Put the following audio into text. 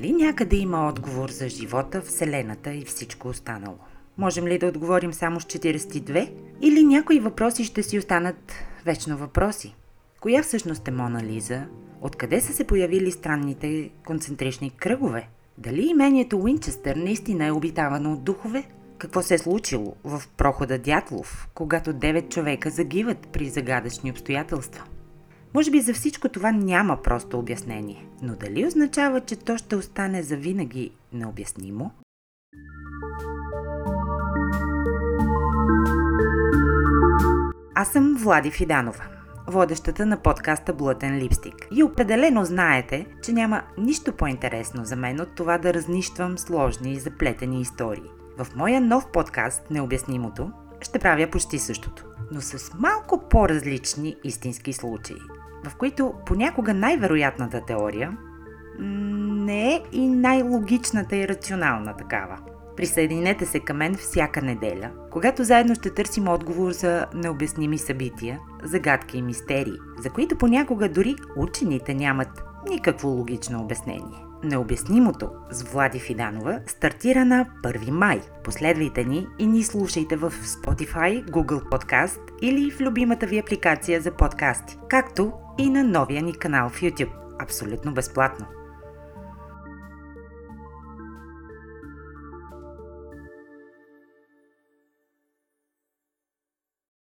Дали някъде има отговор за живота, Вселената и всичко останало? Можем ли да отговорим само с 42? Или някои въпроси ще си останат вечно въпроси? Коя всъщност е Мона Лиза? Откъде са се появили странните концентрични кръгове? Дали имението Уинчестър наистина е обитавано от духове? Какво се е случило в прохода Дятлов, когато 9 човека загиват при загадъчни обстоятелства? Може би за всичко това няма просто обяснение, но дали означава, че то ще остане завинаги необяснимо? Аз съм Влади Фиданова, водещата на подкаста Блътен липстик. И определено знаете, че няма нищо по-интересно за мен от това да разнищвам сложни и заплетени истории. В моя нов подкаст Необяснимото ще правя почти същото, но с малко по-различни истински случаи, в които понякога най-вероятната теория не е и най-логичната и рационална такава. Присъединете се към мен всяка неделя, когато заедно ще търсим отговор за необясними събития, загадки и мистерии, за които понякога дори учените нямат никакво логично обяснение. Необяснимото с Влади Фиданова стартира на 1 май. Последвайте ни и ни слушайте в Spotify, Google Podcast или в любимата ви апликация за подкасти, както и на новия ни канал в YouTube. Абсолютно безплатно.